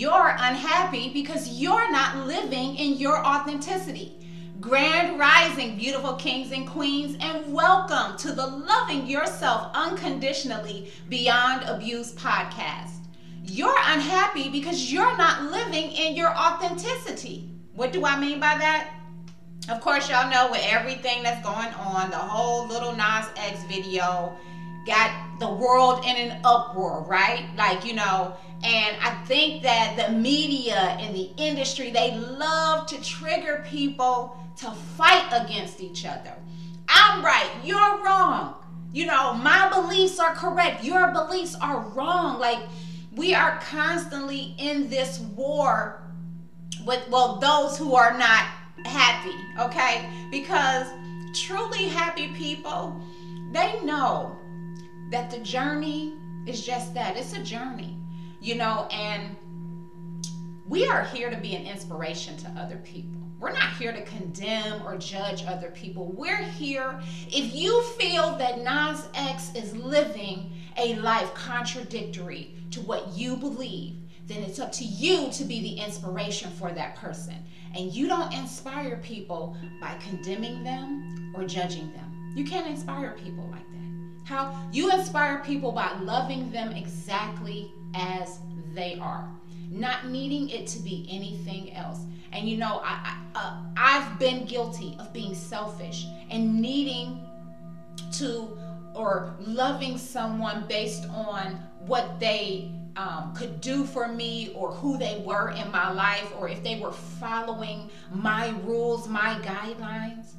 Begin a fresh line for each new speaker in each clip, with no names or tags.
you're unhappy because you're not living in your authenticity. Grand rising, beautiful kings and queens, and welcome to the Loving Yourself Unconditionally Beyond Abuse podcast. You're unhappy because you're not living in your authenticity. What do I mean by that? Of course, y'all know with everything that's going on, the whole little Nas X video got the world in an uproar, right? Like, you know, and I think that the media and the industry, they love to trigger people to fight against each other. I'm right, you're wrong. You know, my beliefs are correct, your beliefs are wrong. Like, we are constantly in this war with, well, those who are not happy, okay? Because truly happy people, they know that the journey is just that it's a journey, you know, and we are here to be an inspiration to other people. We're not here to condemn or judge other people. We're here. If you feel that Nas X is living a life contradictory to what you believe, then it's up to you to be the inspiration for that person. And you don't inspire people by condemning them or judging them. You can't inspire people like that. How you inspire people by loving them exactly as they are, not needing it to be anything else. And you know, I, I uh, I've been guilty of being selfish and needing to or loving someone based on what they um, could do for me or who they were in my life or if they were following my rules, my guidelines.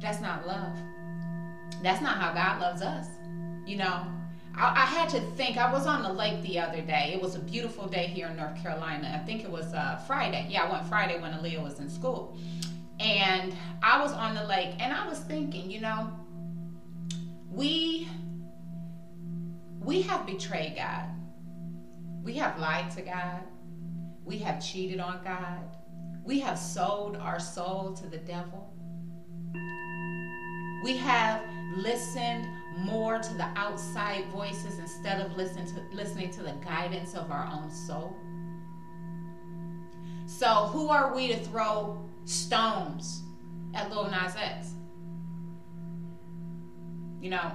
That's not love. That's not how God loves us. You know, I, I, had to think. I was on the lake the other day. It was a beautiful day here in North Carolina. I think it was uh, Friday. Yeah, I went Friday when Aaliyah was in school. And I was on the lake and I was thinking, you know, we we have betrayed God. We have lied to God. We have cheated on God. We have sold our soul to the devil. We have listened more to the outside voices instead of listening to, listening to the guidance of our own soul. So, who are we to throw stones at Lil Nas X? You know,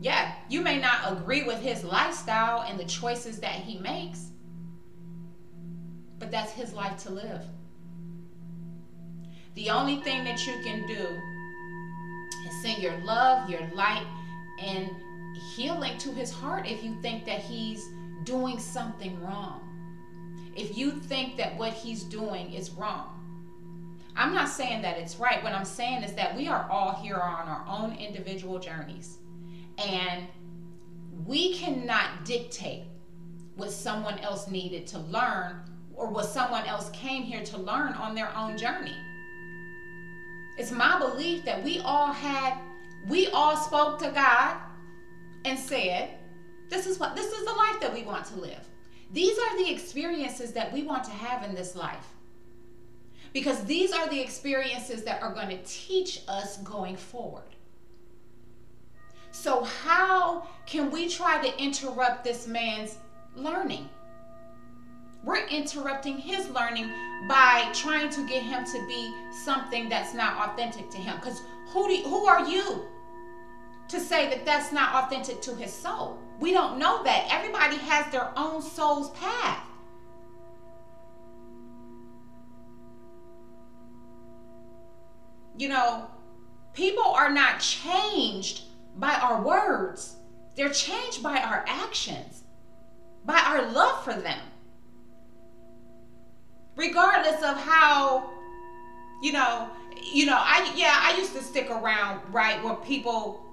yeah, you may not agree with his lifestyle and the choices that he makes, but that's his life to live. The only thing that you can do send your love, your light, and healing to his heart if you think that he's doing something wrong. If you think that what he's doing is wrong. I'm not saying that it's right. What I'm saying is that we are all here on our own individual journeys. And we cannot dictate what someone else needed to learn or what someone else came here to learn on their own journey. It's my belief that we all had, we all spoke to God and said, this is what this is the life that we want to live. These are the experiences that we want to have in this life. Because these are the experiences that are going to teach us going forward. So, how can we try to interrupt this man's learning? We're interrupting his learning by trying to get him to be something that's not authentic to him. Because who, do who are you to say that that's not authentic to his soul? We don't know that. Everybody has their own soul's path. You know, people are not changed by our words, they're changed by our actions, by our love for them. Regardless of how, you know, you know, I yeah, I used to stick around, right, where people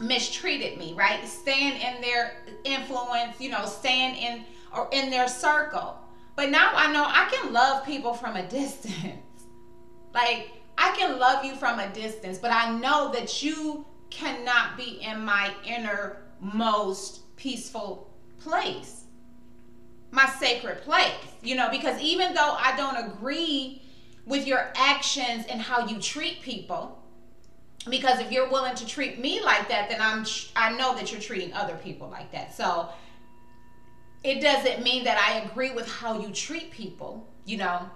mistreated me, right? Staying in their influence, you know, staying in or in their circle. But now I know I can love people from a distance. like I can love you from a distance, but I know that you cannot be in my innermost peaceful place, my sacred place, you know, because even though I don't agree with your actions and how you treat people, because if you're willing to treat me like that, then I'm I know that you're treating other people like that. So it doesn't mean that I agree with how you treat people, you know.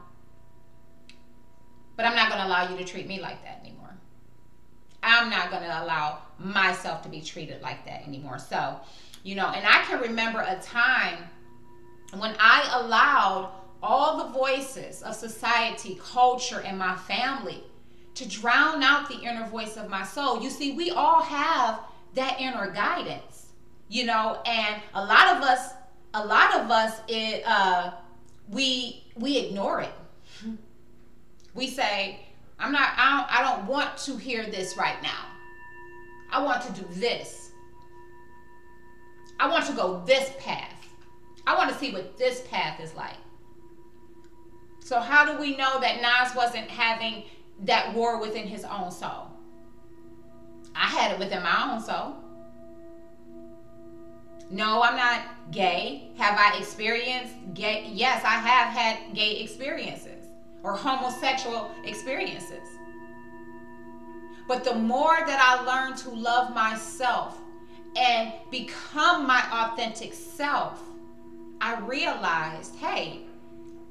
But I'm not going to allow you to treat me like that anymore. I'm not going to allow myself to be treated like that anymore. So, you know, and I can remember a time when I allowed all the voices of society, culture, and my family to drown out the inner voice of my soul. You see, we all have that inner guidance, you know, and a lot of us, a lot of us, it uh, we we ignore it. We say, "I'm not. I don't, I don't want to hear this right now. I want to do this. I want to go this path. I want to see what this path is like." So how do we know that Nas wasn't having that war within his own soul? I had it within my own soul. No, I'm not gay. Have I experienced gay? Yes, I have had gay experiences or homosexual experiences. But the more that I learn to love myself and become my authentic self, I realized, hey,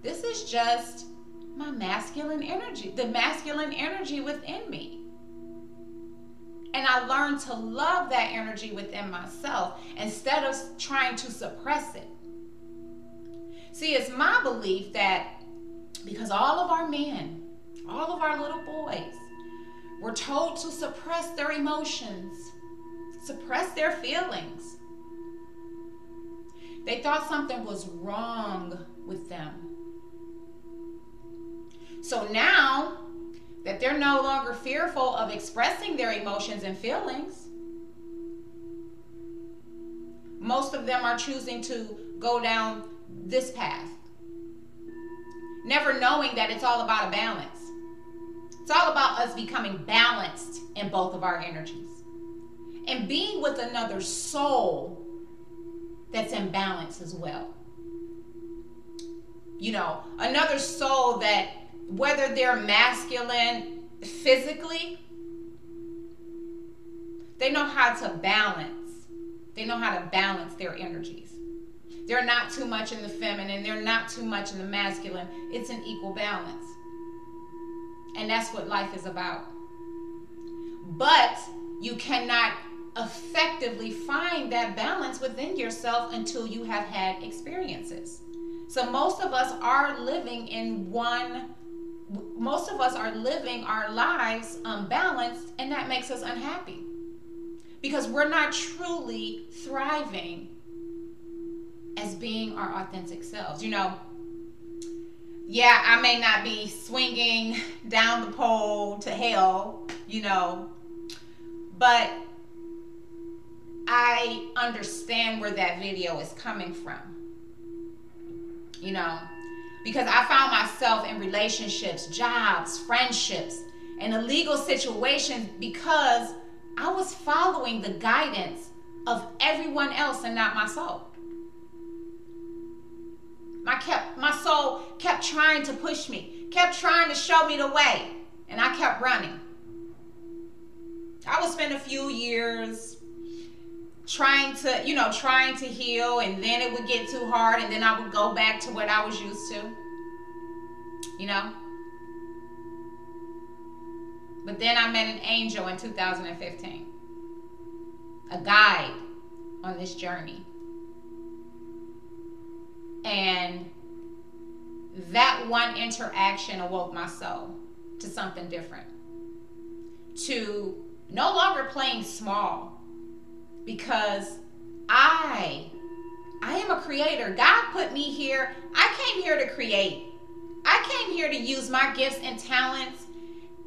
this is just my masculine energy, the masculine energy within me. And I learned to love that energy within myself instead of trying to suppress it. See, it's my belief that because all of our men, all of our little boys, were told to suppress their emotions, suppress their feelings. They thought something was wrong with them. So now that they're no longer fearful of expressing their emotions and feelings, most of them are choosing to go down this path. Never knowing that it's all about a balance. It's all about us becoming balanced in both of our energies and being with another soul that's in balance as well. You know, another soul that whether they're masculine physically, they know how to balance. They know how to balance their energies. They're not too much in the feminine, they're not too much in the masculine. It's an equal balance. And that's what life is about. But you cannot effectively find that balance within yourself until you have had experiences. So most of us are living in one most of us are living our lives um, unbalanced, and that makes us unhappy because we're not truly thriving as being our authentic selves. You know, yeah, I may not be swinging down the pole to hell, you know, but I understand where that video is coming from. You know, because I found myself in relationships, jobs, friendships, and illegal situations because I was following the guidance of everyone else and not my soul. My kept my soul kept trying to push me, kept trying to show me the way, and I kept running. I would spend a few years trying to, you know, trying to heal, and then it would get too hard, and then I would go back to what I was used to. You know? But then I met an angel in 2015, a guide on this journey. And that one interaction awoke my soul to something different. To no longer playing small, because I I am a creator. God put me here. I came here to create. I came here to use my gifts and talents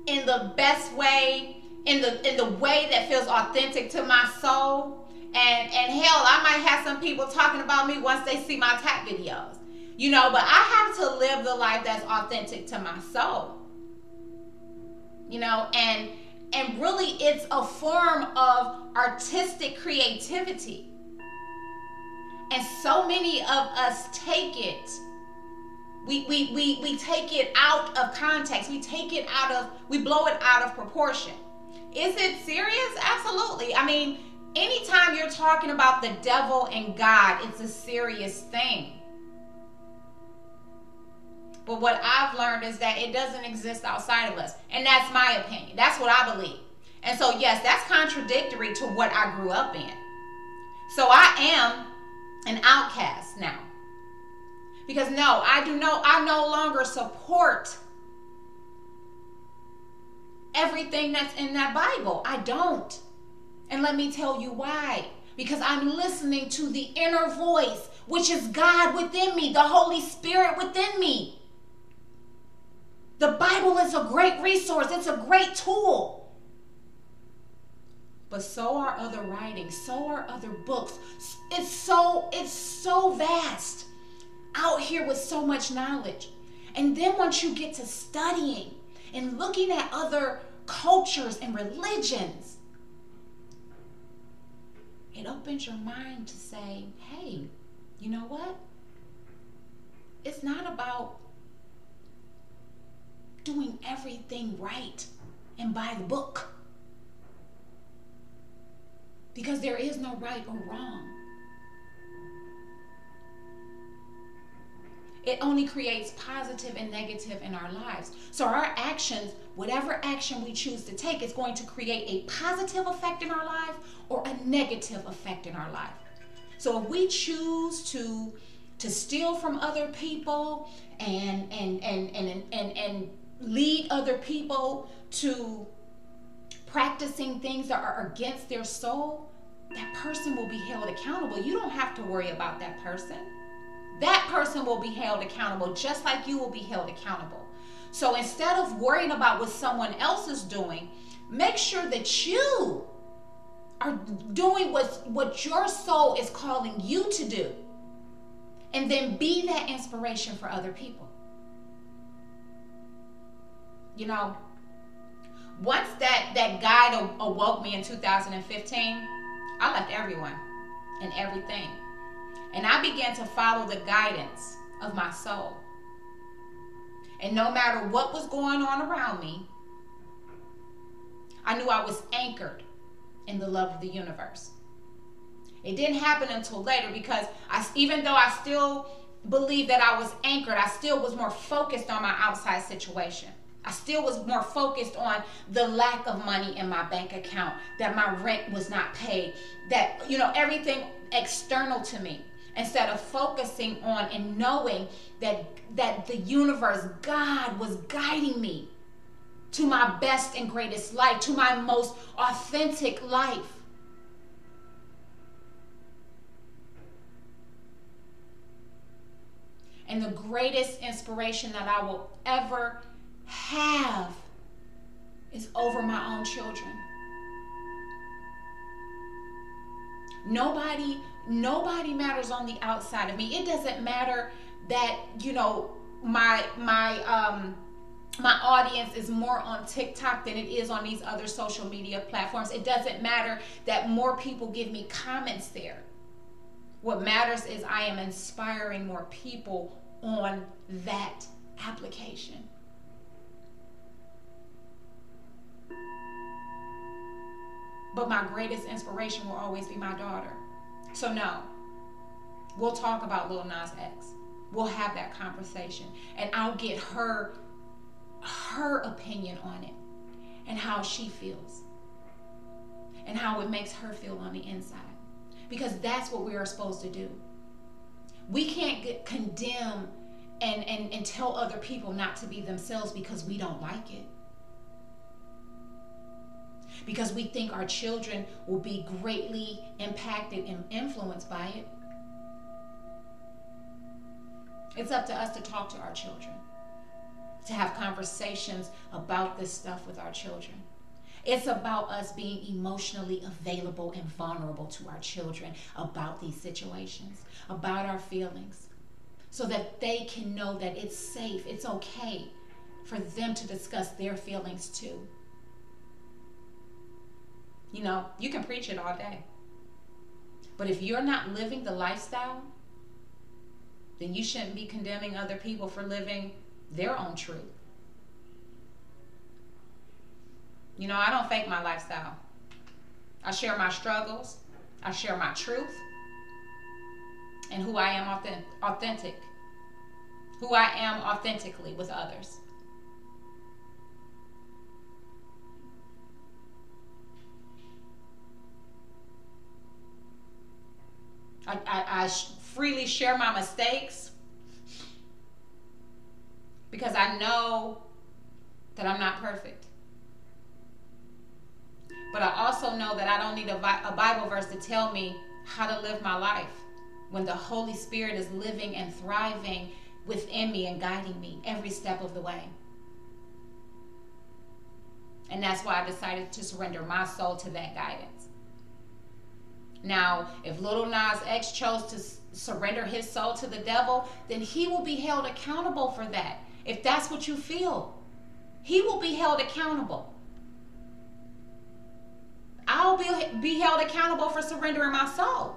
in the best way, in the in the way that feels authentic to my soul. And and hell, I might have some people talking about me once they see my tap videos. You know, but I have to live the life that's authentic to my soul. You know, and and really it's a form of artistic creativity. And so many of us take it. We, we, we, we take it out of context. We take it out of, we blow it out of proportion. Is it serious? Absolutely. I mean, anytime you're talking about the devil and God, it's a serious thing. But what I've learned is that it doesn't exist outside of us. And that's my opinion. That's what I believe. And so, yes, that's contradictory to what I grew up in. So I am an outcast now. Because no, I do no, I no longer support everything that's in that Bible. I don't. And let me tell you why. Because I'm listening to the inner voice, which is God within me, the Holy Spirit within me. The Bible is a great resource, it's a great tool. But so are other writings, so are other books. It's so it's so vast out here with so much knowledge. And then once you get to studying and looking at other cultures and religions, it opens your mind to say, hey, you know what? It's not about doing everything right and by the book. Because there is no right or wrong. It only creates positive and negative in our lives. So, our actions, whatever action we choose to take, is going to create a positive effect in our life or a negative effect in our life. So, if we choose to to steal from other people and and and and and, and lead other people to practicing things that are against their soul, that person will be held accountable. You don't have to worry about that person that person will be held accountable just like you will be held accountable. So instead of worrying about what someone else is doing, make sure that you are doing what, what your soul is calling you to do. And then be that inspiration for other people. You know, once that, that guide awoke me in 2015, I left everyone and everything. And I began to follow the guidance of my soul. And no matter what was going on around me, I knew I was anchored in the love of the universe. It didn't happen until later because I, even though I still believed that I was anchored, I still was more focused on my outside situation. I still was more focused on the lack of money in my bank account, that my rent was not paid, that, you know, everything external to me instead of focusing on and knowing that that the universe god was guiding me to my best and greatest life to my most authentic life. And the greatest inspiration that i will ever have is over my own children nobody nobody matters on the outside of me. It doesn't matter that, you know, my my um my audience is more on TikTok than it is on these other social media platforms. It doesn't matter that more people give me comments there. What matters is I am inspiring more people on that application. But my greatest inspiration will always be my daughter. So no, we'll talk about Lil Nas X. We'll have that conversation, and I'll get her her opinion on it and how she feels and how it makes her feel on the inside because that's what we are supposed to do we can't get, condemn and, and, and tell other people not to be themselves because we don't like it because we think our children will be greatly impacted and influenced by it. It's up to us to talk to our children, to have conversations about this stuff with our children. It's about us being emotionally available and vulnerable to our children about these situations, about our feelings, so that they can know that it's safe, it's okay for them to discuss their feelings too. You know, you can preach it all day. But if you're not living the lifestyle, then you shouldn't be condemning other people for living their own truth. You know, I don't fake my lifestyle. I share my struggles. I share my truth and who I am authentic, who I am authentically with others. I, I, I freely share my mistakes because I know that I'm not perfect. But I also know that I don't need a, a Bible verse to tell me how to live my life when the Holy Spirit is living and thriving within me and guiding me every step of the way. And that's why I decided to surrender my soul to that guidance. Now, if Little Nas X chose to surrender his soul to the devil, then he will be held accountable for that. If that's what you feel, he will be held accountable. I'll be, be held accountable for surrendering my soul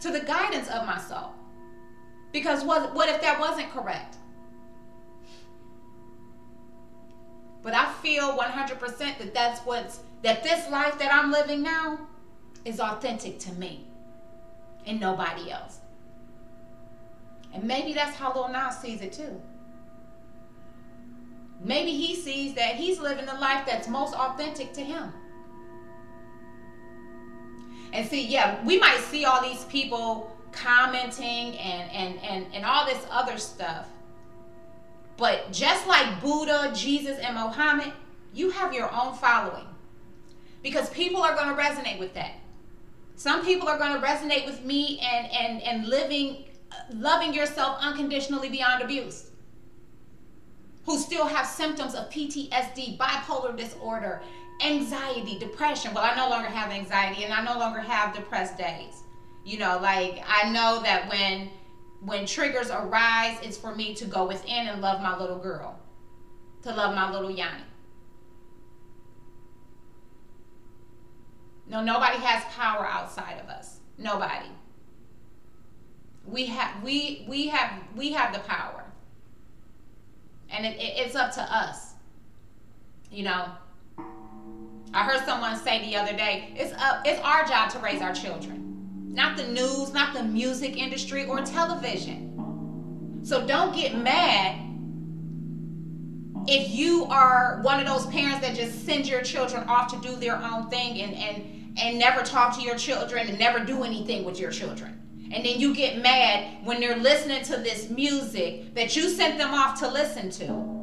to the guidance of my soul. Because what, what if that wasn't correct? But I feel 100% that that's what's, that this life that I'm living now is authentic to me and nobody else. And maybe that's how Lil Nas sees it too. Maybe he sees that he's living the life that's most authentic to him. And see, yeah, we might see all these people commenting and and and, and all this other stuff. But just like Buddha, Jesus, and Mohammed, you have your own following. Because people are going to resonate with that. Some people are going to resonate with me and and and living loving yourself unconditionally beyond abuse. Who still have symptoms of PTSD, bipolar disorder, anxiety, depression. Well, I no longer have anxiety and I no longer have depressed days. You know, like I know that when when triggers arise, it's for me to go within and love my little girl, to love my little Yanni. No, nobody has power outside of us. Nobody. We have we we have we have the power, and it, it, it's up to us. You know, I heard someone say the other day, it's up, it's our job to raise our children. Not the news, not the music industry or television. So don't get mad if you are one of those parents that just send your children off to do their own thing and and and never talk to your children and never do anything with your children. And then you get mad when they're listening to this music that you sent them off to listen to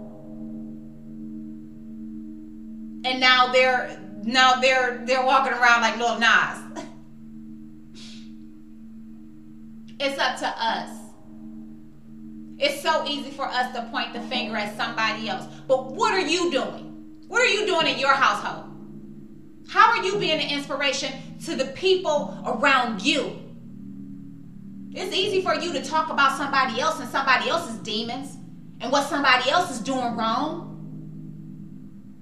and now they're now they're they're walking around like little Nas. it's up to us. It's so easy for us to point the finger at somebody else. But what are you doing? What are you doing in your household? How are you being an inspiration to the people around you? It's easy for you to talk about somebody else and somebody else's demons and what somebody else is doing wrong.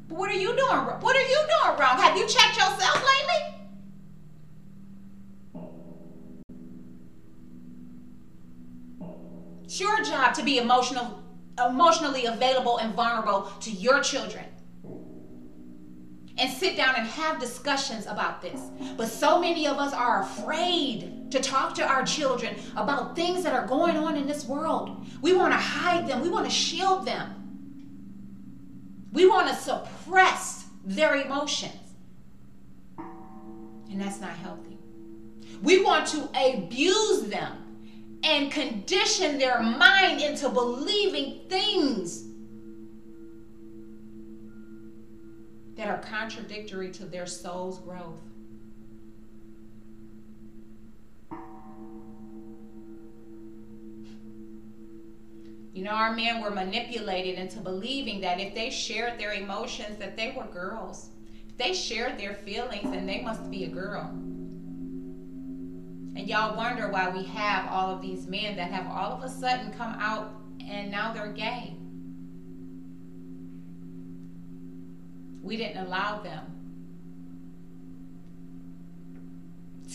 But what are you doing? What are you doing wrong? Have you checked yourself lately? It's your job to be emotional, emotionally available and vulnerable to your children. And sit down and have discussions about this. But so many of us are afraid to talk to our children about things that are going on in this world. We want to hide them, we want to shield them. We want to suppress their emotions. And that's not healthy. We want to abuse them and condition their mind into believing things that are contradictory to their soul's growth. You know, our men were manipulated into believing that if they shared their emotions, that they were girls. If they shared their feelings, then they must be a girl. And y'all wonder why we have all of these men that have all of a sudden come out and now they're gay. We didn't allow them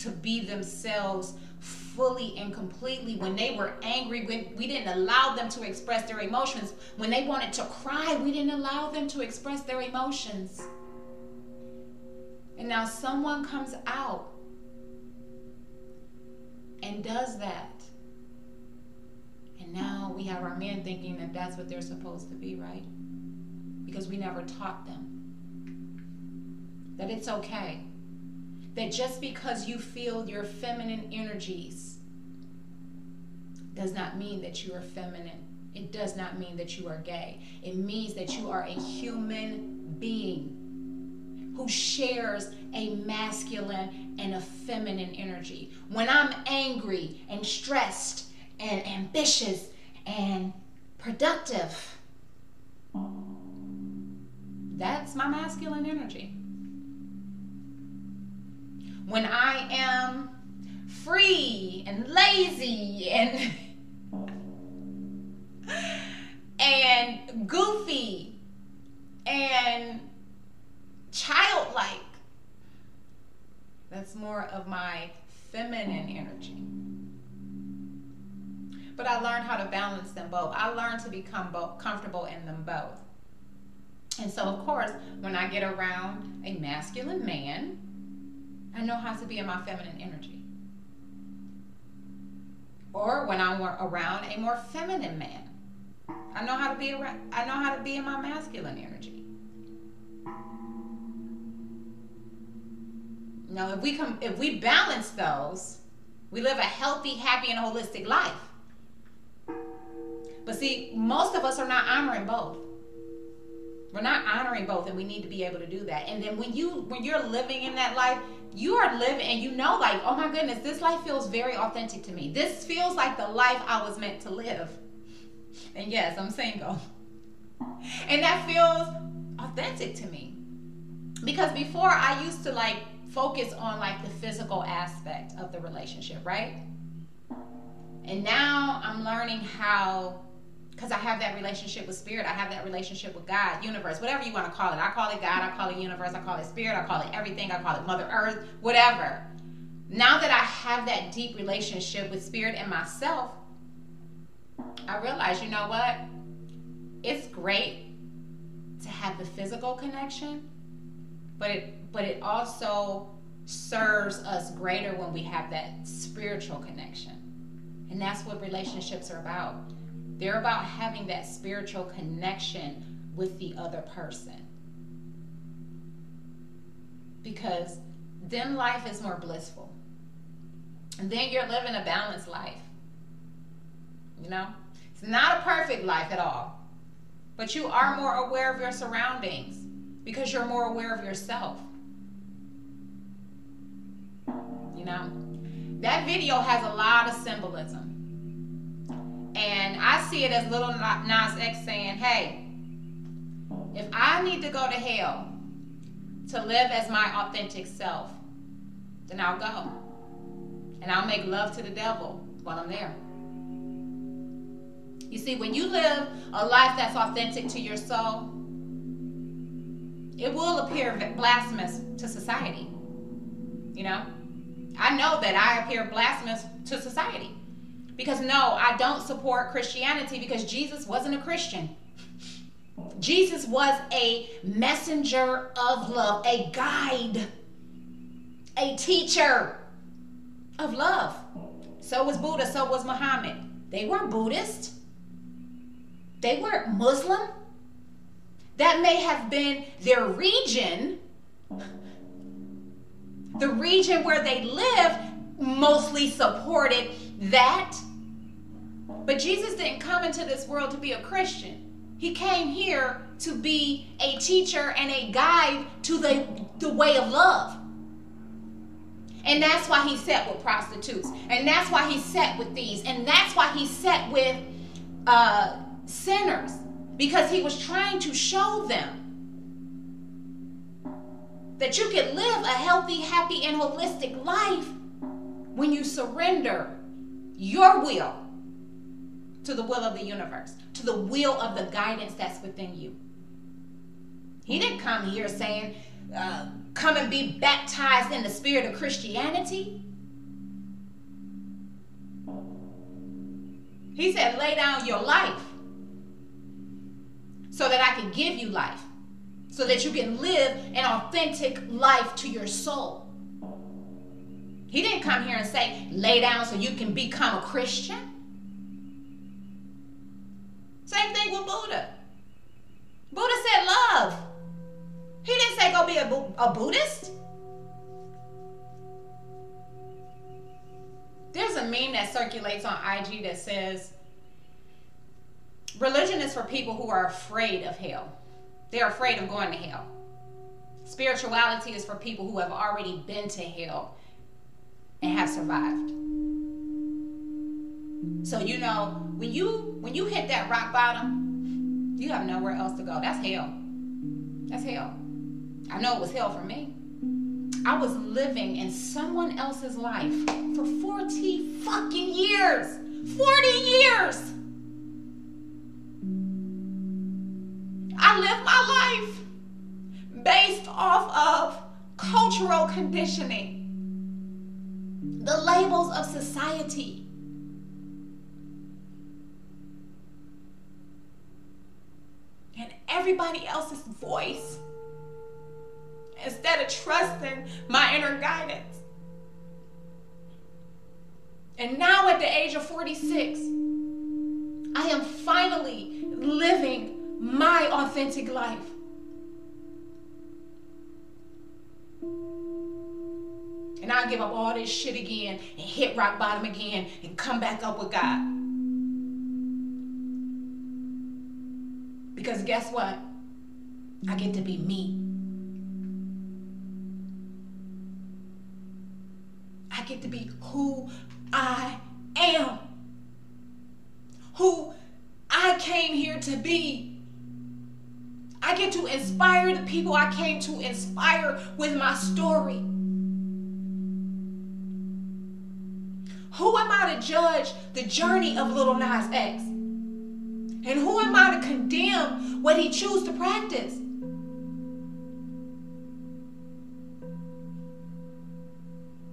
to be themselves fully and completely when they were angry when we didn't allow them to express their emotions when they wanted to cry we didn't allow them to express their emotions and now someone comes out and does that. And now we have our men thinking that that's what they're supposed to be, right? Because we never taught them that it's okay. That just because you feel your feminine energies does not mean that you are feminine. It does not mean that you are gay. It means that you are a human being who shares a masculine and a feminine energy. When I'm angry and stressed and ambitious and productive, that's my masculine energy. When I am free and lazy and and goofy and childlike. That's more of my feminine energy. But I learned how to balance them both. I learned to become both comfortable in them both. And so, of course, when I get around a masculine man, I know how to be in my feminine energy. Or when I'm around a more feminine man, I know how to be around, I know how to be in my masculine energy. Now, if we come, if we balance those, we live a healthy, happy, and holistic life. But see, most of us are not honoring both. We're not honoring both, and we need to be able to do that. And then when you when you're living in that life, you are living and you know, like, oh my goodness, this life feels very authentic to me. This feels like the life I was meant to live. And yes, I'm single. And that feels authentic to me. Because before I used to like focus on like the physical aspect of the relationship, right? And now I'm learning how because I have that relationship with spirit. I have that relationship with God, universe, whatever you want to call it. I call it God, I call it universe, I call it spirit, I call it everything, I call it Mother Earth, whatever. Now that I have that deep relationship with spirit and myself, I realize, you know what? It's great to have the physical connection, but it but it also serves us greater when we have that spiritual connection. And that's what relationships are about they're about having that spiritual connection with the other person. Because then life is more blissful. And then you're living a balanced life. You know? It's not a perfect life at all. But you are more aware of your surroundings because you're more aware of yourself. You know? That video has a lot of symbolism. And I see it as little Nas X saying, hey, if I need to go to hell to live as my authentic self, then I'll go. And I'll make love to the devil while I'm there. You see, when you live a life that's authentic to your soul, it will appear blasphemous to society. You know? I know that I appear blasphemous to society. Because no, I don't support Christianity because Jesus wasn't a Christian. Jesus was a messenger of love, a guide, a teacher of love. So was Buddha, so was Muhammad. They weren't Buddhist. They weren't Muslim. That may have been their region. The region where they lived mostly supported that. But Jesus didn't come into this world to be a Christian. He came here to be a teacher and a guide to the, the way of love. And that's why he sat with prostitutes. And that's why he sat with these. And that's why he sat with uh, sinners. Because he was trying to show them that you can live a healthy, happy, and holistic life when you surrender your will to the will of the universe, to the will of the guidance that's within you. He didn't come here saying, uh, come and be baptized in the spirit of Christianity. He said, lay down your life so that I can give you life, so that you can live an authentic life to your soul. He didn't come here and say, lay down so you can become a Christian. Same thing with Buddha. Buddha said love. He didn't say go be a, a Buddhist. There's a meme that circulates on IG that says, religion is for people who are afraid of hell. They're afraid of going to hell. Spirituality is for people who have already been to hell and have survived. So you know, when you when you hit that rock bottom, you have nowhere else to go. That's hell. That's hell. I know it was hell for me. I was living in someone else's life for 40 fucking years. 40 years. I lived my life based off of cultural conditioning the labels of society. And everybody else's voice instead of trusting my inner guidance. And now, at the age of 46, I am finally living my authentic life. And I'll give up all this shit again and hit rock bottom again and come back up with God. Because guess what? I get to be me. I get to be who I am. Who I came here to be. I get to inspire the people I came to inspire with my story. Who am I to judge the journey of Little Nas X? And who am I to condemn what he chooses to practice?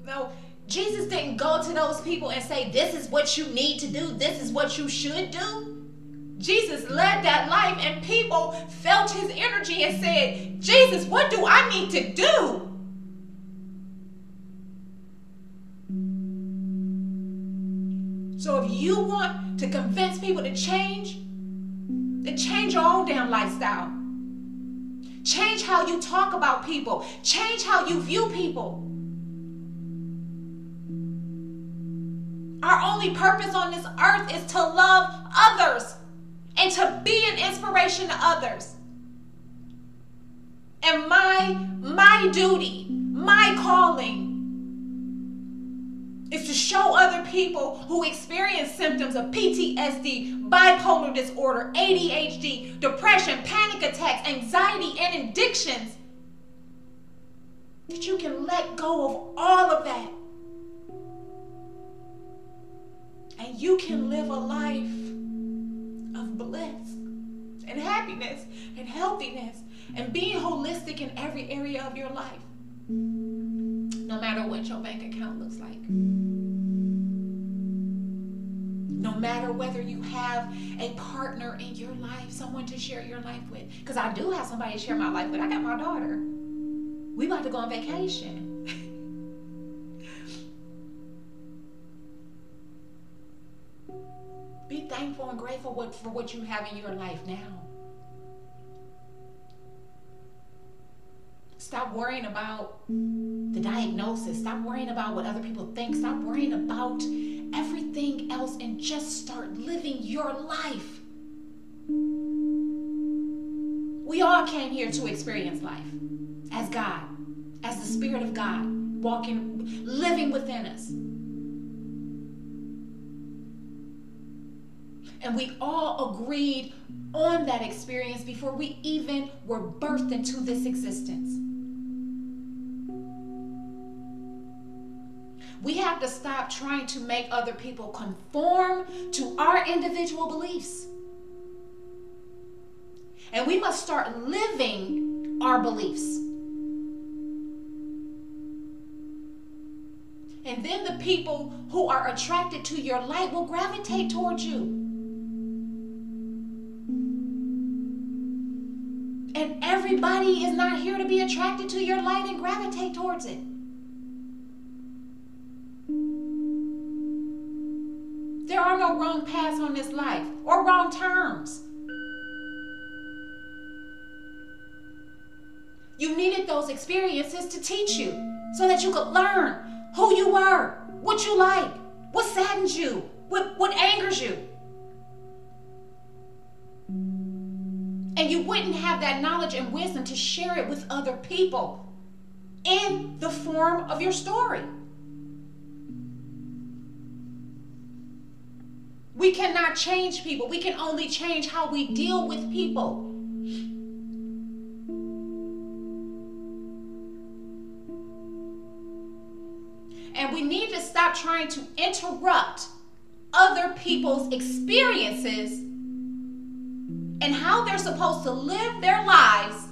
No, Jesus didn't go to those people and say, This is what you need to do, this is what you should do. Jesus led that life, and people felt his energy and said, Jesus, what do I need to do? So if you want to convince people to change, change your own damn lifestyle. Change how you talk about people. Change how you view people. Our only purpose on this earth is to love others and to be an inspiration to others. And my my duty, my calling is to show other people who experience symptoms of PTSD, bipolar disorder, ADHD, depression, panic attacks, anxiety, and addictions that you can let go of all of that. And you can live a life of bliss and happiness and healthiness and being holistic in every area of your life no matter what your bank account looks like. No matter whether you have a partner in your life, someone to share your life with. Because I do have somebody to share my life with. I got my daughter. We about to go on vacation. Be thankful and grateful for what you have in your life now. Stop worrying about the diagnosis. Stop worrying about what other people think. Stop worrying about everything else and just start living your life. We all came here to experience life as God, as the Spirit of God walking, living within us. And we all agreed on that experience before we even were birthed into this existence. We have to stop trying to make other people conform to our individual beliefs. And we must start living our beliefs. And then the people who are attracted to your light will gravitate towards you. And everybody is not here to be attracted to your light and gravitate towards it. Wrong paths on this life or wrong terms. You needed those experiences to teach you so that you could learn who you were, what you like, what saddens you, what, what angers you. And you wouldn't have that knowledge and wisdom to share it with other people in the form of your story. We cannot change people. We can only change how we deal with people. And we need to stop trying to interrupt other people's experiences and how they're supposed to live their lives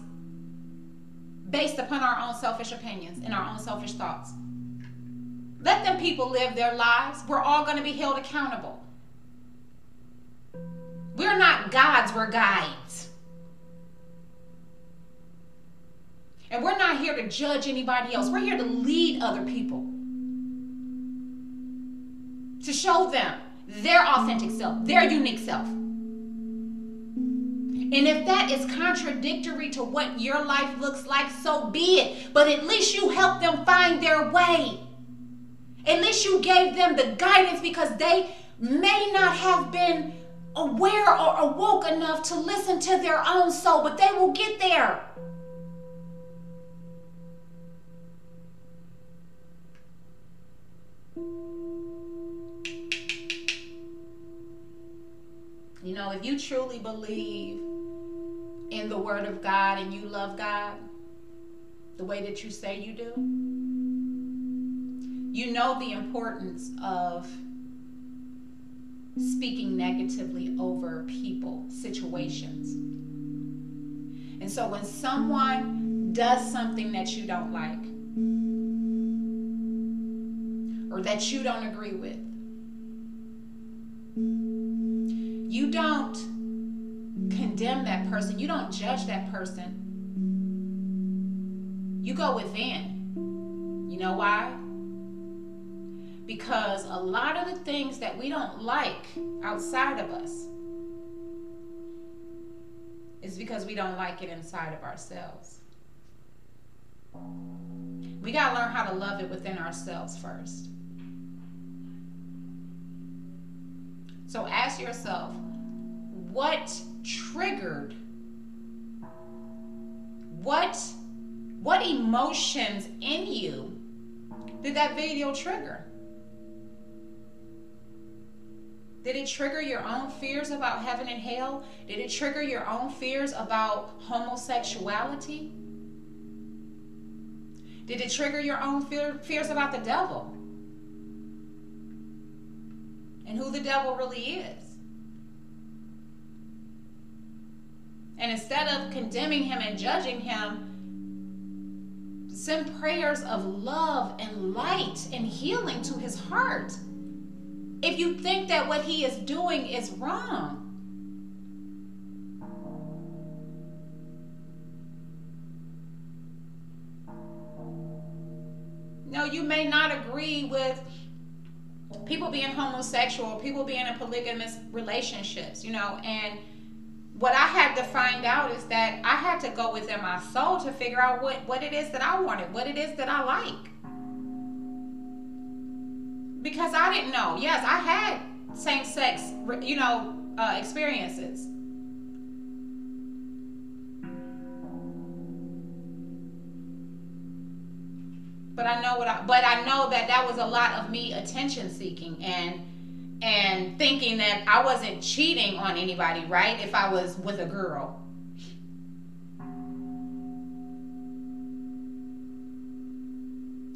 based upon our own selfish opinions and our own selfish thoughts. Let them people live their lives. We're all going to be held accountable. We're not gods, we're guides. And we're not here to judge anybody else. We're here to lead other people. To show them their authentic self, their unique self. And if that is contradictory to what your life looks like, so be it. But at least you help them find their way. At least you gave them the guidance because they may not have been aware or awoke enough to listen to their own soul, but they will get there. You know, if you truly believe in the Word of God and you love God the way that you say you do, you know the importance of speaking negatively over people, situations. And so when someone does something that you don't like or that you don't agree with, you don't condemn that person, you don't judge that person. You go within. You know why? Because a lot of the things that we don't like outside of us is because we don't like it inside of ourselves. We got to learn how to love it within ourselves first. So ask yourself, what triggered what what emotions in you did that video trigger? Did it trigger your own fears about heaven and hell? Did it trigger your own fears about homosexuality? Did it trigger your own fear, fears about the devil? And who the devil really is? And instead of condemning him and judging him, send prayers of love and light and healing to his heart. If you think that what he is doing is wrong, No, you may not agree with people being homosexual, people being in polygamous relationships, you know, and what I had to find out is that I had to go within my soul to figure out what, what it is that I wanted, what it is that I like. Because I didn't know. Yes, I had same sex, you know, uh, experiences. But I know what I, but I know that that was a lot of me attention seeking and and thinking that I wasn't cheating on anybody, right? If I was with a girl.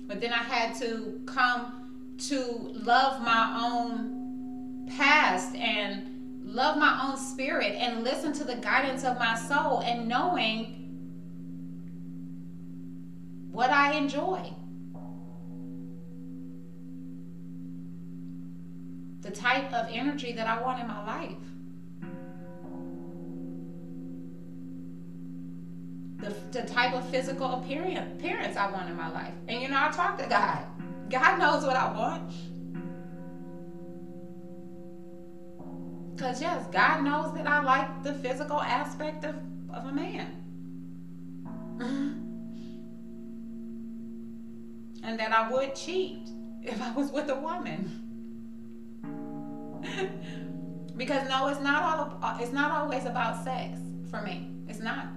But then I had to come to love my own past and love my own spirit and listen to the guidance of my soul and knowing what I enjoy. the type of energy that I want in my life. The, the type of physical appearance, I want in my life. And you know, I talk to God. God knows what I want. Because yes, God knows that I like the physical aspect of, of a man. Mm-hmm. and that I would cheat if I was with a woman. because no, it's not all uh, it's not always about sex for me. It's not.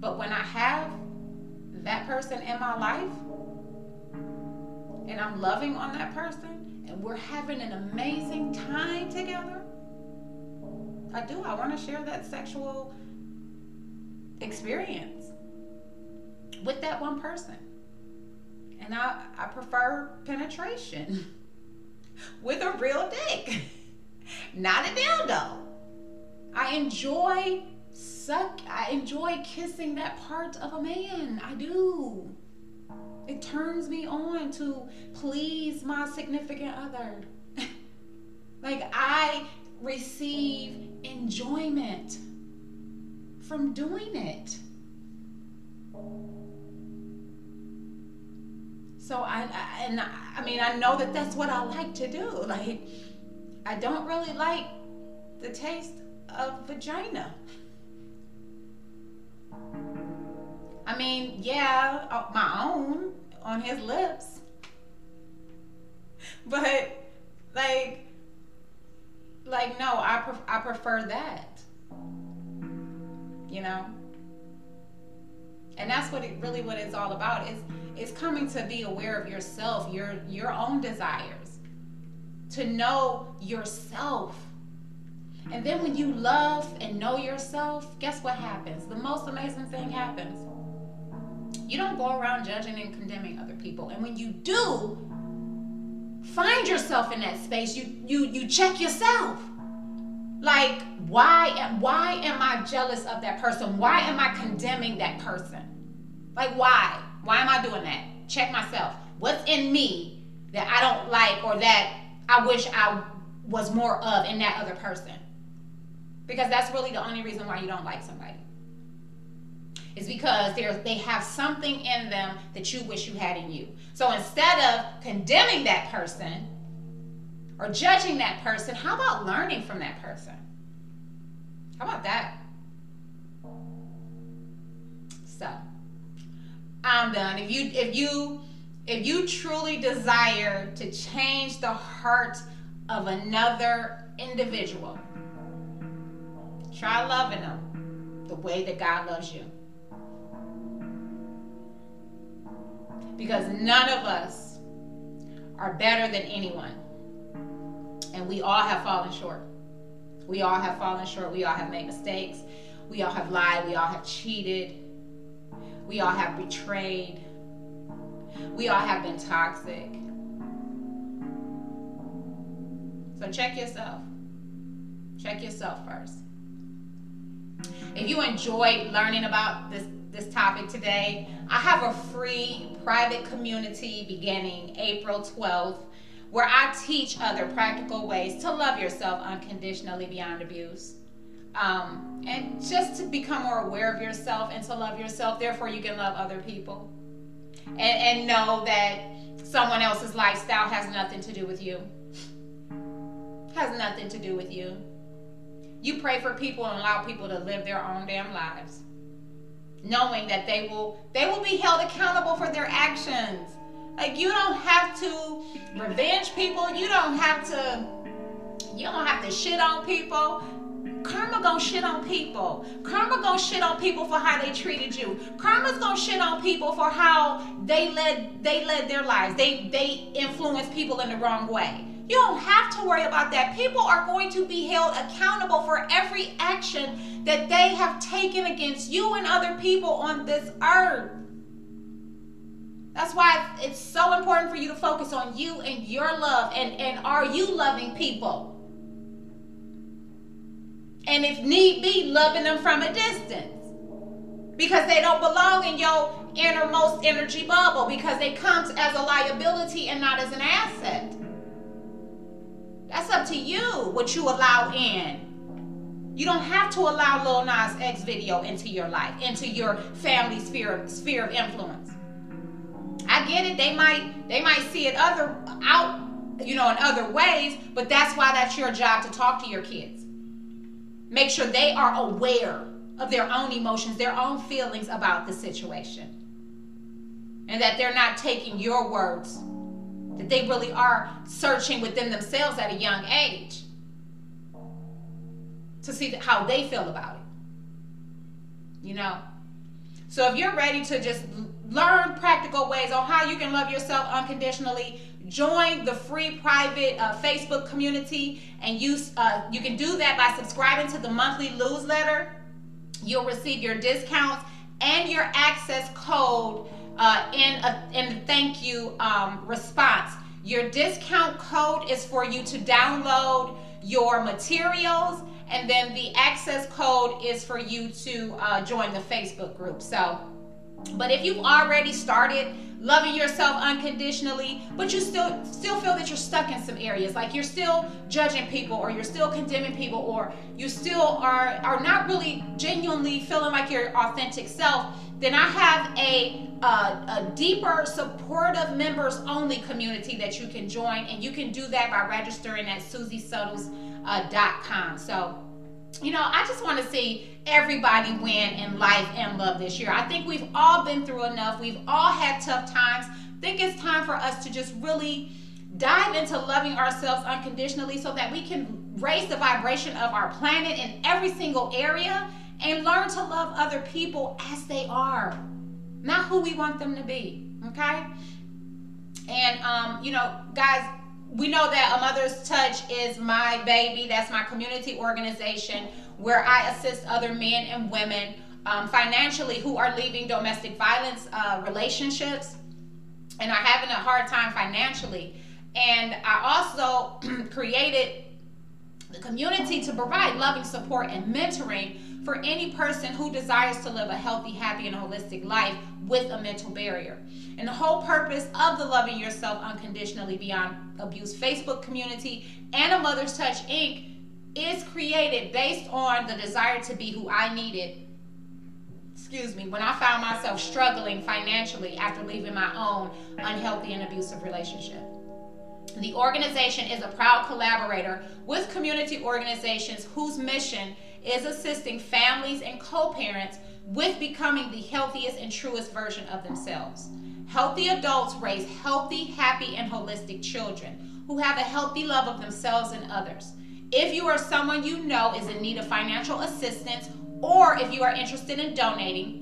But when I have that person in my life and I'm loving on that person and we're having an amazing time together, I do. I want to share that sexual experience with that one person. And I, I prefer penetration with a real dick, not a dildo. I enjoy suck, I enjoy kissing that part of a man. I do. It turns me on to please my significant other. like I receive enjoyment from doing it. So I, I and I, I mean I know that that's what I like to do. Like I don't really like the taste of vagina. I mean, yeah, uh, my own on his lips. But like like no, I pref- I prefer that. You know? And that's what it really what it's all about. Is it's coming to be aware of yourself, your your own desires. To know yourself. And then when you love and know yourself, guess what happens? The most amazing thing happens. You don't go around judging and condemning other people. And when you do, find yourself in that space. You you you check yourself. Like, why why am I jealous of that person? Why am I condemning that person? Like why? Why am I doing that? Check myself. What's in me that I don't like or that I wish I was more of in that other person? Because that's really the only reason why you don't like somebody. Is because they have something in them that you wish you had in you. So instead of condemning that person or judging that person, how about learning from that person? How about that? So I'm done. If you if you if you truly desire to change the heart of another individual, try loving them the way that God loves you. Because none of us are better than anyone. And we all have fallen short. We all have fallen short. We all have made mistakes. We all have lied. We all have cheated. We all have betrayed. We all have been toxic. So check yourself. Check yourself first. If you enjoyed learning about this, this topic today, I have a free private community beginning April 12th where I teach other practical ways to love yourself unconditionally beyond abuse. Um, and just to become more aware of yourself and to love yourself, therefore you can love other people. And, and know that someone else's lifestyle has nothing to do with you. Has nothing to do with you. You pray for people and allow people to live their own damn lives. Knowing that they will they will be held accountable for their actions. Like you don't have to revenge people. You don't have to you don't have to shit on people. Karma gonna shit on people. Karma gonna shit on people for how they treated you. Karma's gonna shit on people for how they led they led their lives. They they influence people in the wrong way. You don't have to worry about that. People are going to be held accountable for every action that they have taken against you and other people on this earth. That's why it's so important for you to focus on you and your love and, and are you loving people? And if need be, loving them from a distance. Because they don't belong in your innermost energy bubble because they come as a liability and not as an asset. That's up to you what you allow in. You don't have to allow Lil Nas X video into your life, into your family sphere sphere of influence. I get it. They might they might see it other out you know, in other ways, but that's why that's your job to talk to your kids. Make sure they are aware of their own emotions, their own feelings about the situation. And that they're not taking your words, that they really are searching within themselves at a young age to see how they feel about it. You know? So if you're ready to just learn practical ways on how you can love yourself unconditionally, join the free private uh, Facebook community, and use uh, you can do that by subscribing to the monthly newsletter. You'll receive your discounts and your access code uh, in a in thank you um, response. Your discount code is for you to download your materials, and then the access code is for you to uh, join the Facebook group. So, but if you've already started loving yourself unconditionally, but you still still feel that you're stuck in some areas, like you're still judging people or you're still condemning people or you still are are not really genuinely feeling like your authentic self, then I have a a deeper supportive members only community that you can join and you can do that by registering at susiesuttles.com. Uh, so you know, I just want to see everybody win in life and love this year. I think we've all been through enough. We've all had tough times. I think it's time for us to just really dive into loving ourselves unconditionally so that we can raise the vibration of our planet in every single area and learn to love other people as they are, not who we want them to be. Okay? And, um, you know, guys, we know that a mother's touch is my baby that's my community organization where i assist other men and women um, financially who are leaving domestic violence uh, relationships and are having a hard time financially and i also created the community to provide loving support and mentoring for any person who desires to live a healthy happy and holistic life with a mental barrier and the whole purpose of the Loving Yourself Unconditionally Beyond Abuse Facebook community and a Mother's Touch Inc. is created based on the desire to be who I needed. Excuse me, when I found myself struggling financially after leaving my own unhealthy and abusive relationship. The organization is a proud collaborator with community organizations whose mission is assisting families and co parents with becoming the healthiest and truest version of themselves. Healthy adults raise healthy, happy, and holistic children who have a healthy love of themselves and others. If you are someone you know is in need of financial assistance or if you are interested in donating,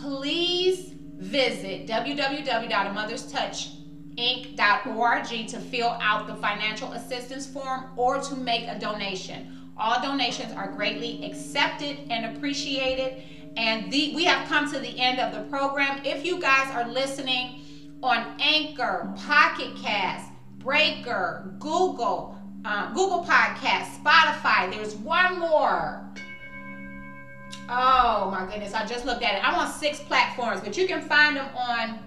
please visit www.amotherstouchinc.org to fill out the financial assistance form or to make a donation. All donations are greatly accepted and appreciated. And the, we have come to the end of the program. If you guys are listening on Anchor, Pocket Cast, Breaker, Google, uh, Google Podcast, Spotify, there's one more. Oh my goodness, I just looked at it. I'm on six platforms, but you can find them on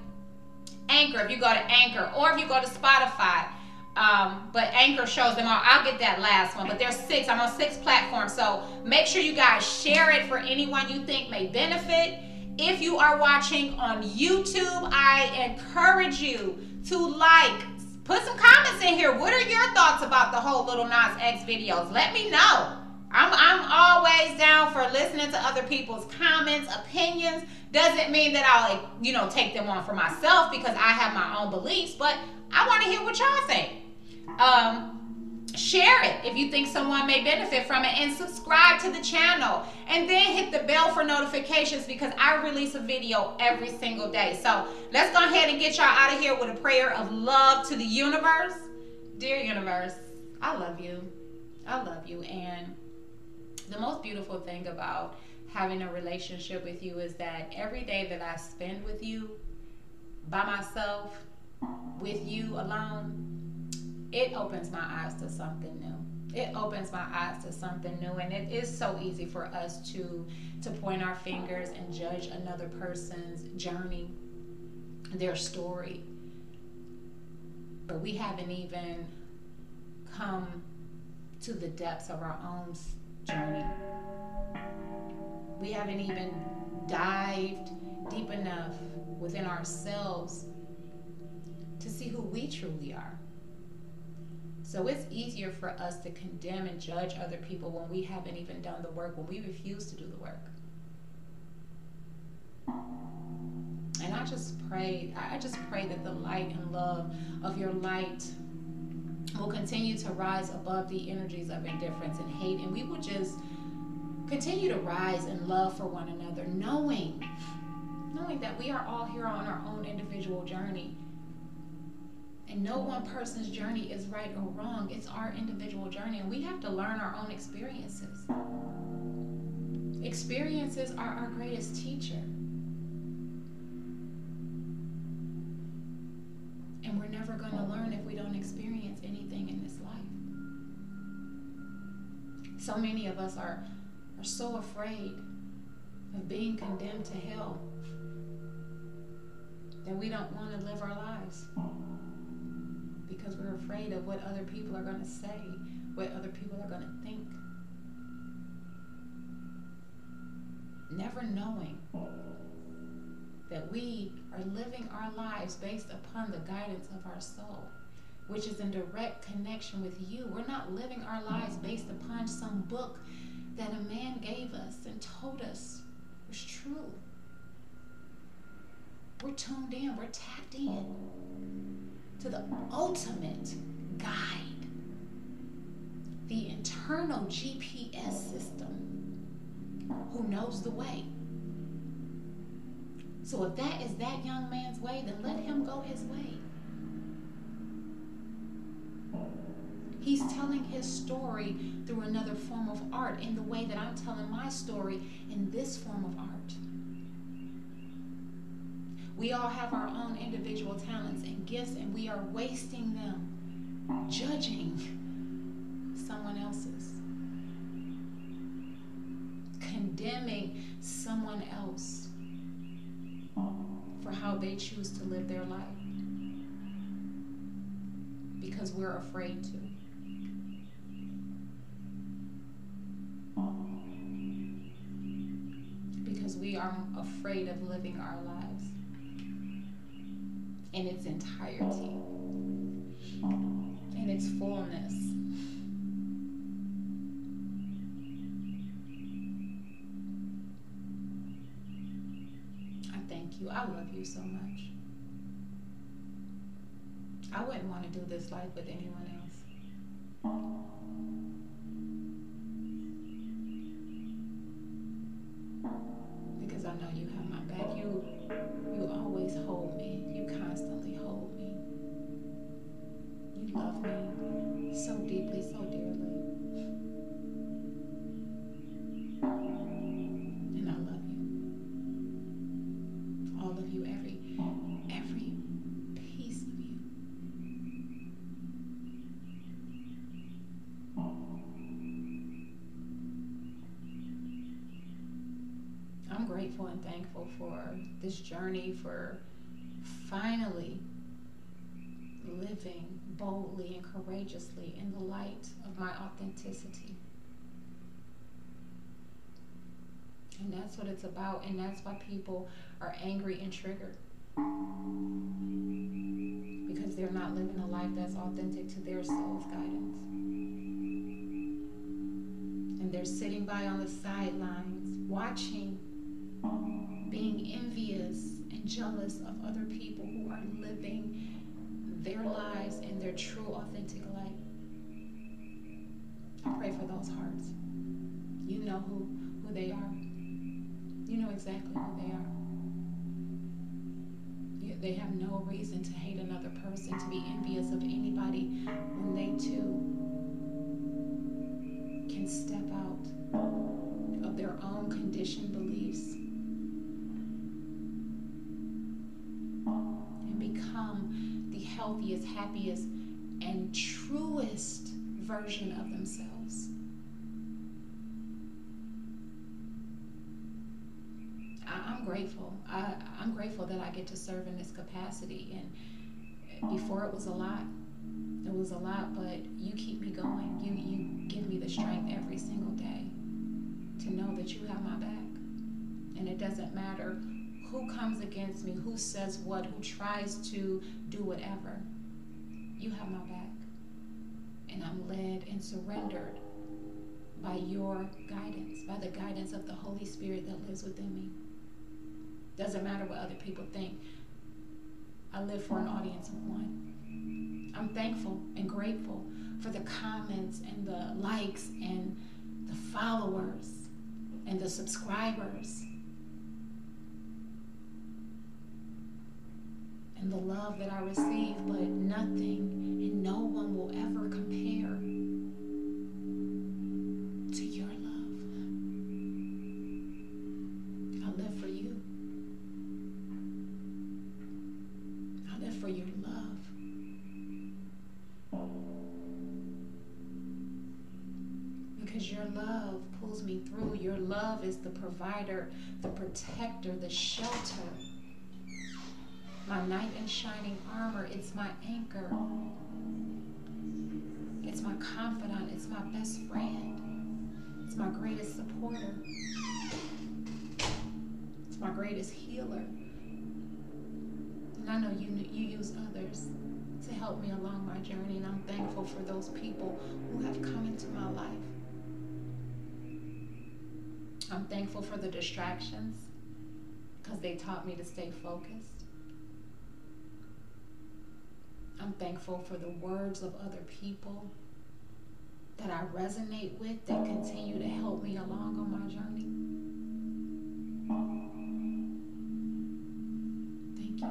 Anchor if you go to Anchor or if you go to Spotify. Um, but Anchor shows them all. I'll get that last one. But there's six. I'm on six platforms. So make sure you guys share it for anyone you think may benefit. If you are watching on YouTube, I encourage you to like, put some comments in here. What are your thoughts about the whole Lil Nas X videos? Let me know. I'm, I'm always down for listening to other people's comments, opinions. Doesn't mean that I'll, you know, take them on for myself because I have my own beliefs, but I want to hear what y'all think. Um, share it if you think someone may benefit from it and subscribe to the channel and then hit the bell for notifications because I release a video every single day. So let's go ahead and get y'all out of here with a prayer of love to the universe. Dear universe, I love you. I love you. And the most beautiful thing about having a relationship with you is that every day that I spend with you by myself, with you alone, it opens my eyes to something new. It opens my eyes to something new, and it is so easy for us to to point our fingers and judge another person's journey, their story. But we haven't even come to the depths of our own journey. We haven't even dived deep enough within ourselves to see who we truly are. So it's easier for us to condemn and judge other people when we haven't even done the work, when we refuse to do the work. And I just pray, I just pray that the light and love of your light will continue to rise above the energies of indifference and hate. And we will just continue to rise in love for one another, knowing, knowing that we are all here on our own individual journey. And no one person's journey is right or wrong. It's our individual journey, and we have to learn our own experiences. Experiences are our greatest teacher. And we're never going to learn if we don't experience anything in this life. So many of us are, are so afraid of being condemned to hell that we don't want to live our lives because we're afraid of what other people are going to say, what other people are going to think. Never knowing that we are living our lives based upon the guidance of our soul, which is in direct connection with you. We're not living our lives based upon some book that a man gave us and told us was true. We're tuned in, we're tapped in to the ultimate guide, the internal GPS system who knows the way. So if that is that young man's way, then let him go his way. He's telling his story through another form of art in the way that I'm telling my story in this form of art. We all have our own individual talents and gifts, and we are wasting them judging someone else's, condemning someone else for how they choose to live their life because we're afraid to. Because we are afraid of living our lives in its entirety, in its fullness. I thank you. I love you so much. I wouldn't want to do this life with anyone else. Grateful and thankful for this journey, for finally living boldly and courageously in the light of my authenticity. And that's what it's about, and that's why people are angry and triggered. Because they're not living a life that's authentic to their soul's guidance. And they're sitting by on the sidelines, watching, jealous of other people who are living their lives in their true, authentic light. I pray for those hearts. You know who, who they are. You know exactly who they are. They have no reason to hate another person, to be envious of anybody when they too can step out of their own conditioned beliefs become the healthiest, happiest, and truest version of themselves. I, I'm grateful. I, I'm grateful that I get to serve in this capacity. And before it was a lot. It was a lot, but you keep me going. You you give me the strength every single day to know that you have my back. And it doesn't matter who comes against me, who says what, who tries to do whatever. You have my back. And I'm led and surrendered by your guidance, by the guidance of the Holy Spirit that lives within me. Doesn't matter what other people think. I live for an audience of one. I'm thankful and grateful for the comments and the likes and the followers and the subscribers and the love that I receive, but nothing and no one will ever compare to your love. I live for you. I live for your love. Because your love pulls me through. Your love is the provider, the protector, the shelter my knight in shining armor. It's my anchor. It's my confidant. It's my best friend. It's my greatest supporter. It's my greatest healer. And I know you, you use others to help me along my journey, and I'm thankful for those people who have come into my life. I'm thankful for the distractions because they taught me to stay focused. I'm thankful for the words of other people that I resonate with that continue to help me along on my journey. Thank you.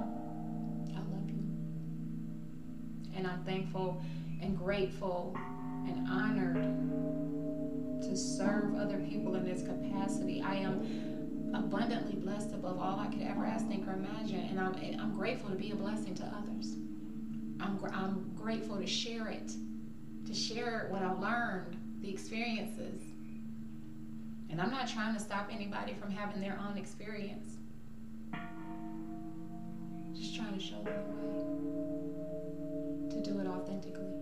I love you. And I'm thankful and grateful and honored to serve other people in this capacity. I am abundantly blessed above all I could ever ask, think, or imagine. And I'm, I'm grateful to be a blessing to others. I'm, I'm grateful to share it, to share what I learned, the experiences. And I'm not trying to stop anybody from having their own experience. Just trying to show them the way to do it authentically.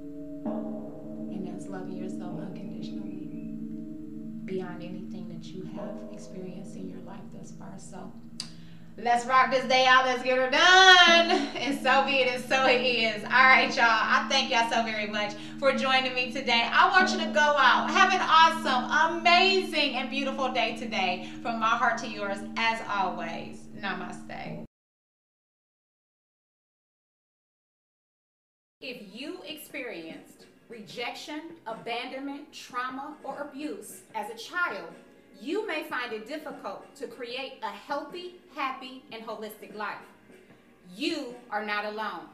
And that's loving yourself unconditionally beyond anything that you have experienced in your life thus far. So, Let's rock this day out. Let's get her done. And so be it, and so it is. All right, y'all. I thank y'all so very much for joining me today. I want you to go out. Have an awesome, amazing, and beautiful day today. From my heart to yours, as always. Namaste. If you experienced rejection, abandonment, trauma, or abuse as a child, you may find it difficult to create a healthy, happy, and holistic life. You are not alone.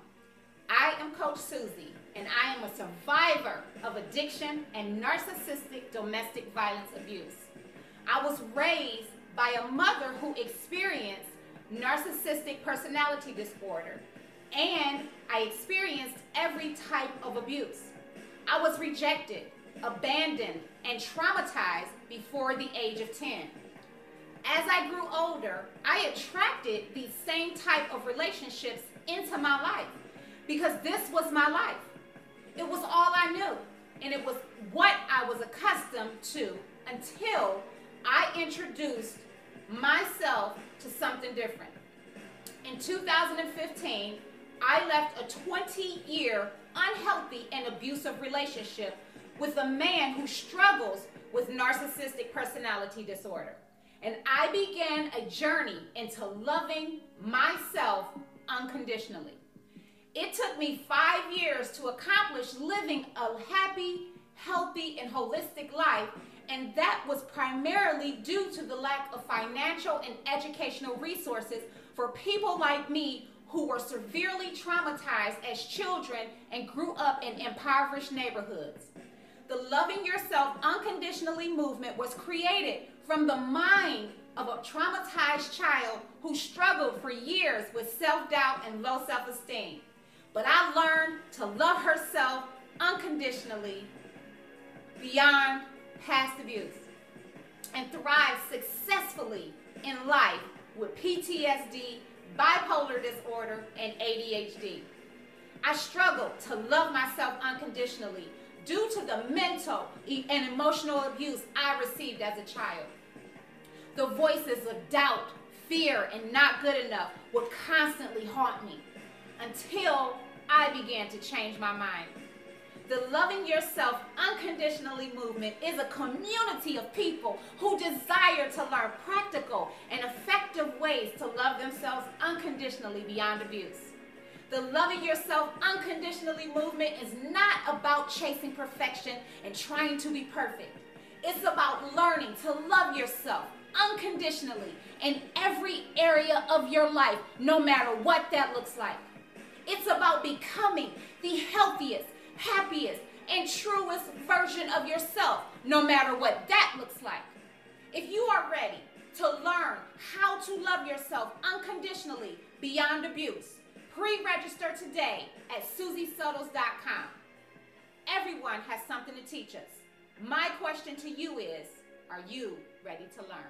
I am Coach Susie, and I am a survivor of addiction and narcissistic domestic violence abuse. I was raised by a mother who experienced narcissistic personality disorder, and I experienced every type of abuse. I was rejected, abandoned, and traumatized before the age of 10. As I grew older, I attracted these same type of relationships into my life because this was my life. It was all I knew, and it was what I was accustomed to until I introduced myself to something different. In 2015, I left a 20 year unhealthy and abusive relationship with a man who struggles with narcissistic personality disorder. And I began a journey into loving myself unconditionally. It took me five years to accomplish living a happy, healthy, and holistic life, and that was primarily due to the lack of financial and educational resources for people like me who were severely traumatized as children and grew up in impoverished neighborhoods. The Loving Yourself Unconditionally movement was created from the mind of a traumatized child who struggled for years with self doubt and low self esteem. But I learned to love herself unconditionally beyond past abuse and thrive successfully in life with PTSD, bipolar disorder, and ADHD. I struggled to love myself unconditionally due to the mental and emotional abuse I received as a child. The voices of doubt, fear, and not good enough would constantly haunt me until I began to change my mind. The Loving Yourself Unconditionally movement is a community of people who desire to learn practical and effective ways to love themselves unconditionally beyond abuse. The Loving Yourself Unconditionally movement is not about chasing perfection and trying to be perfect. It's about learning to love yourself unconditionally in every area of your life, no matter what that looks like. It's about becoming the healthiest, happiest, and truest version of yourself, no matter what that looks like. If you are ready to learn how to love yourself unconditionally beyond abuse, pre-register today at susiesuttles.com. Everyone has something to teach us. My question to you is, are you ready to learn?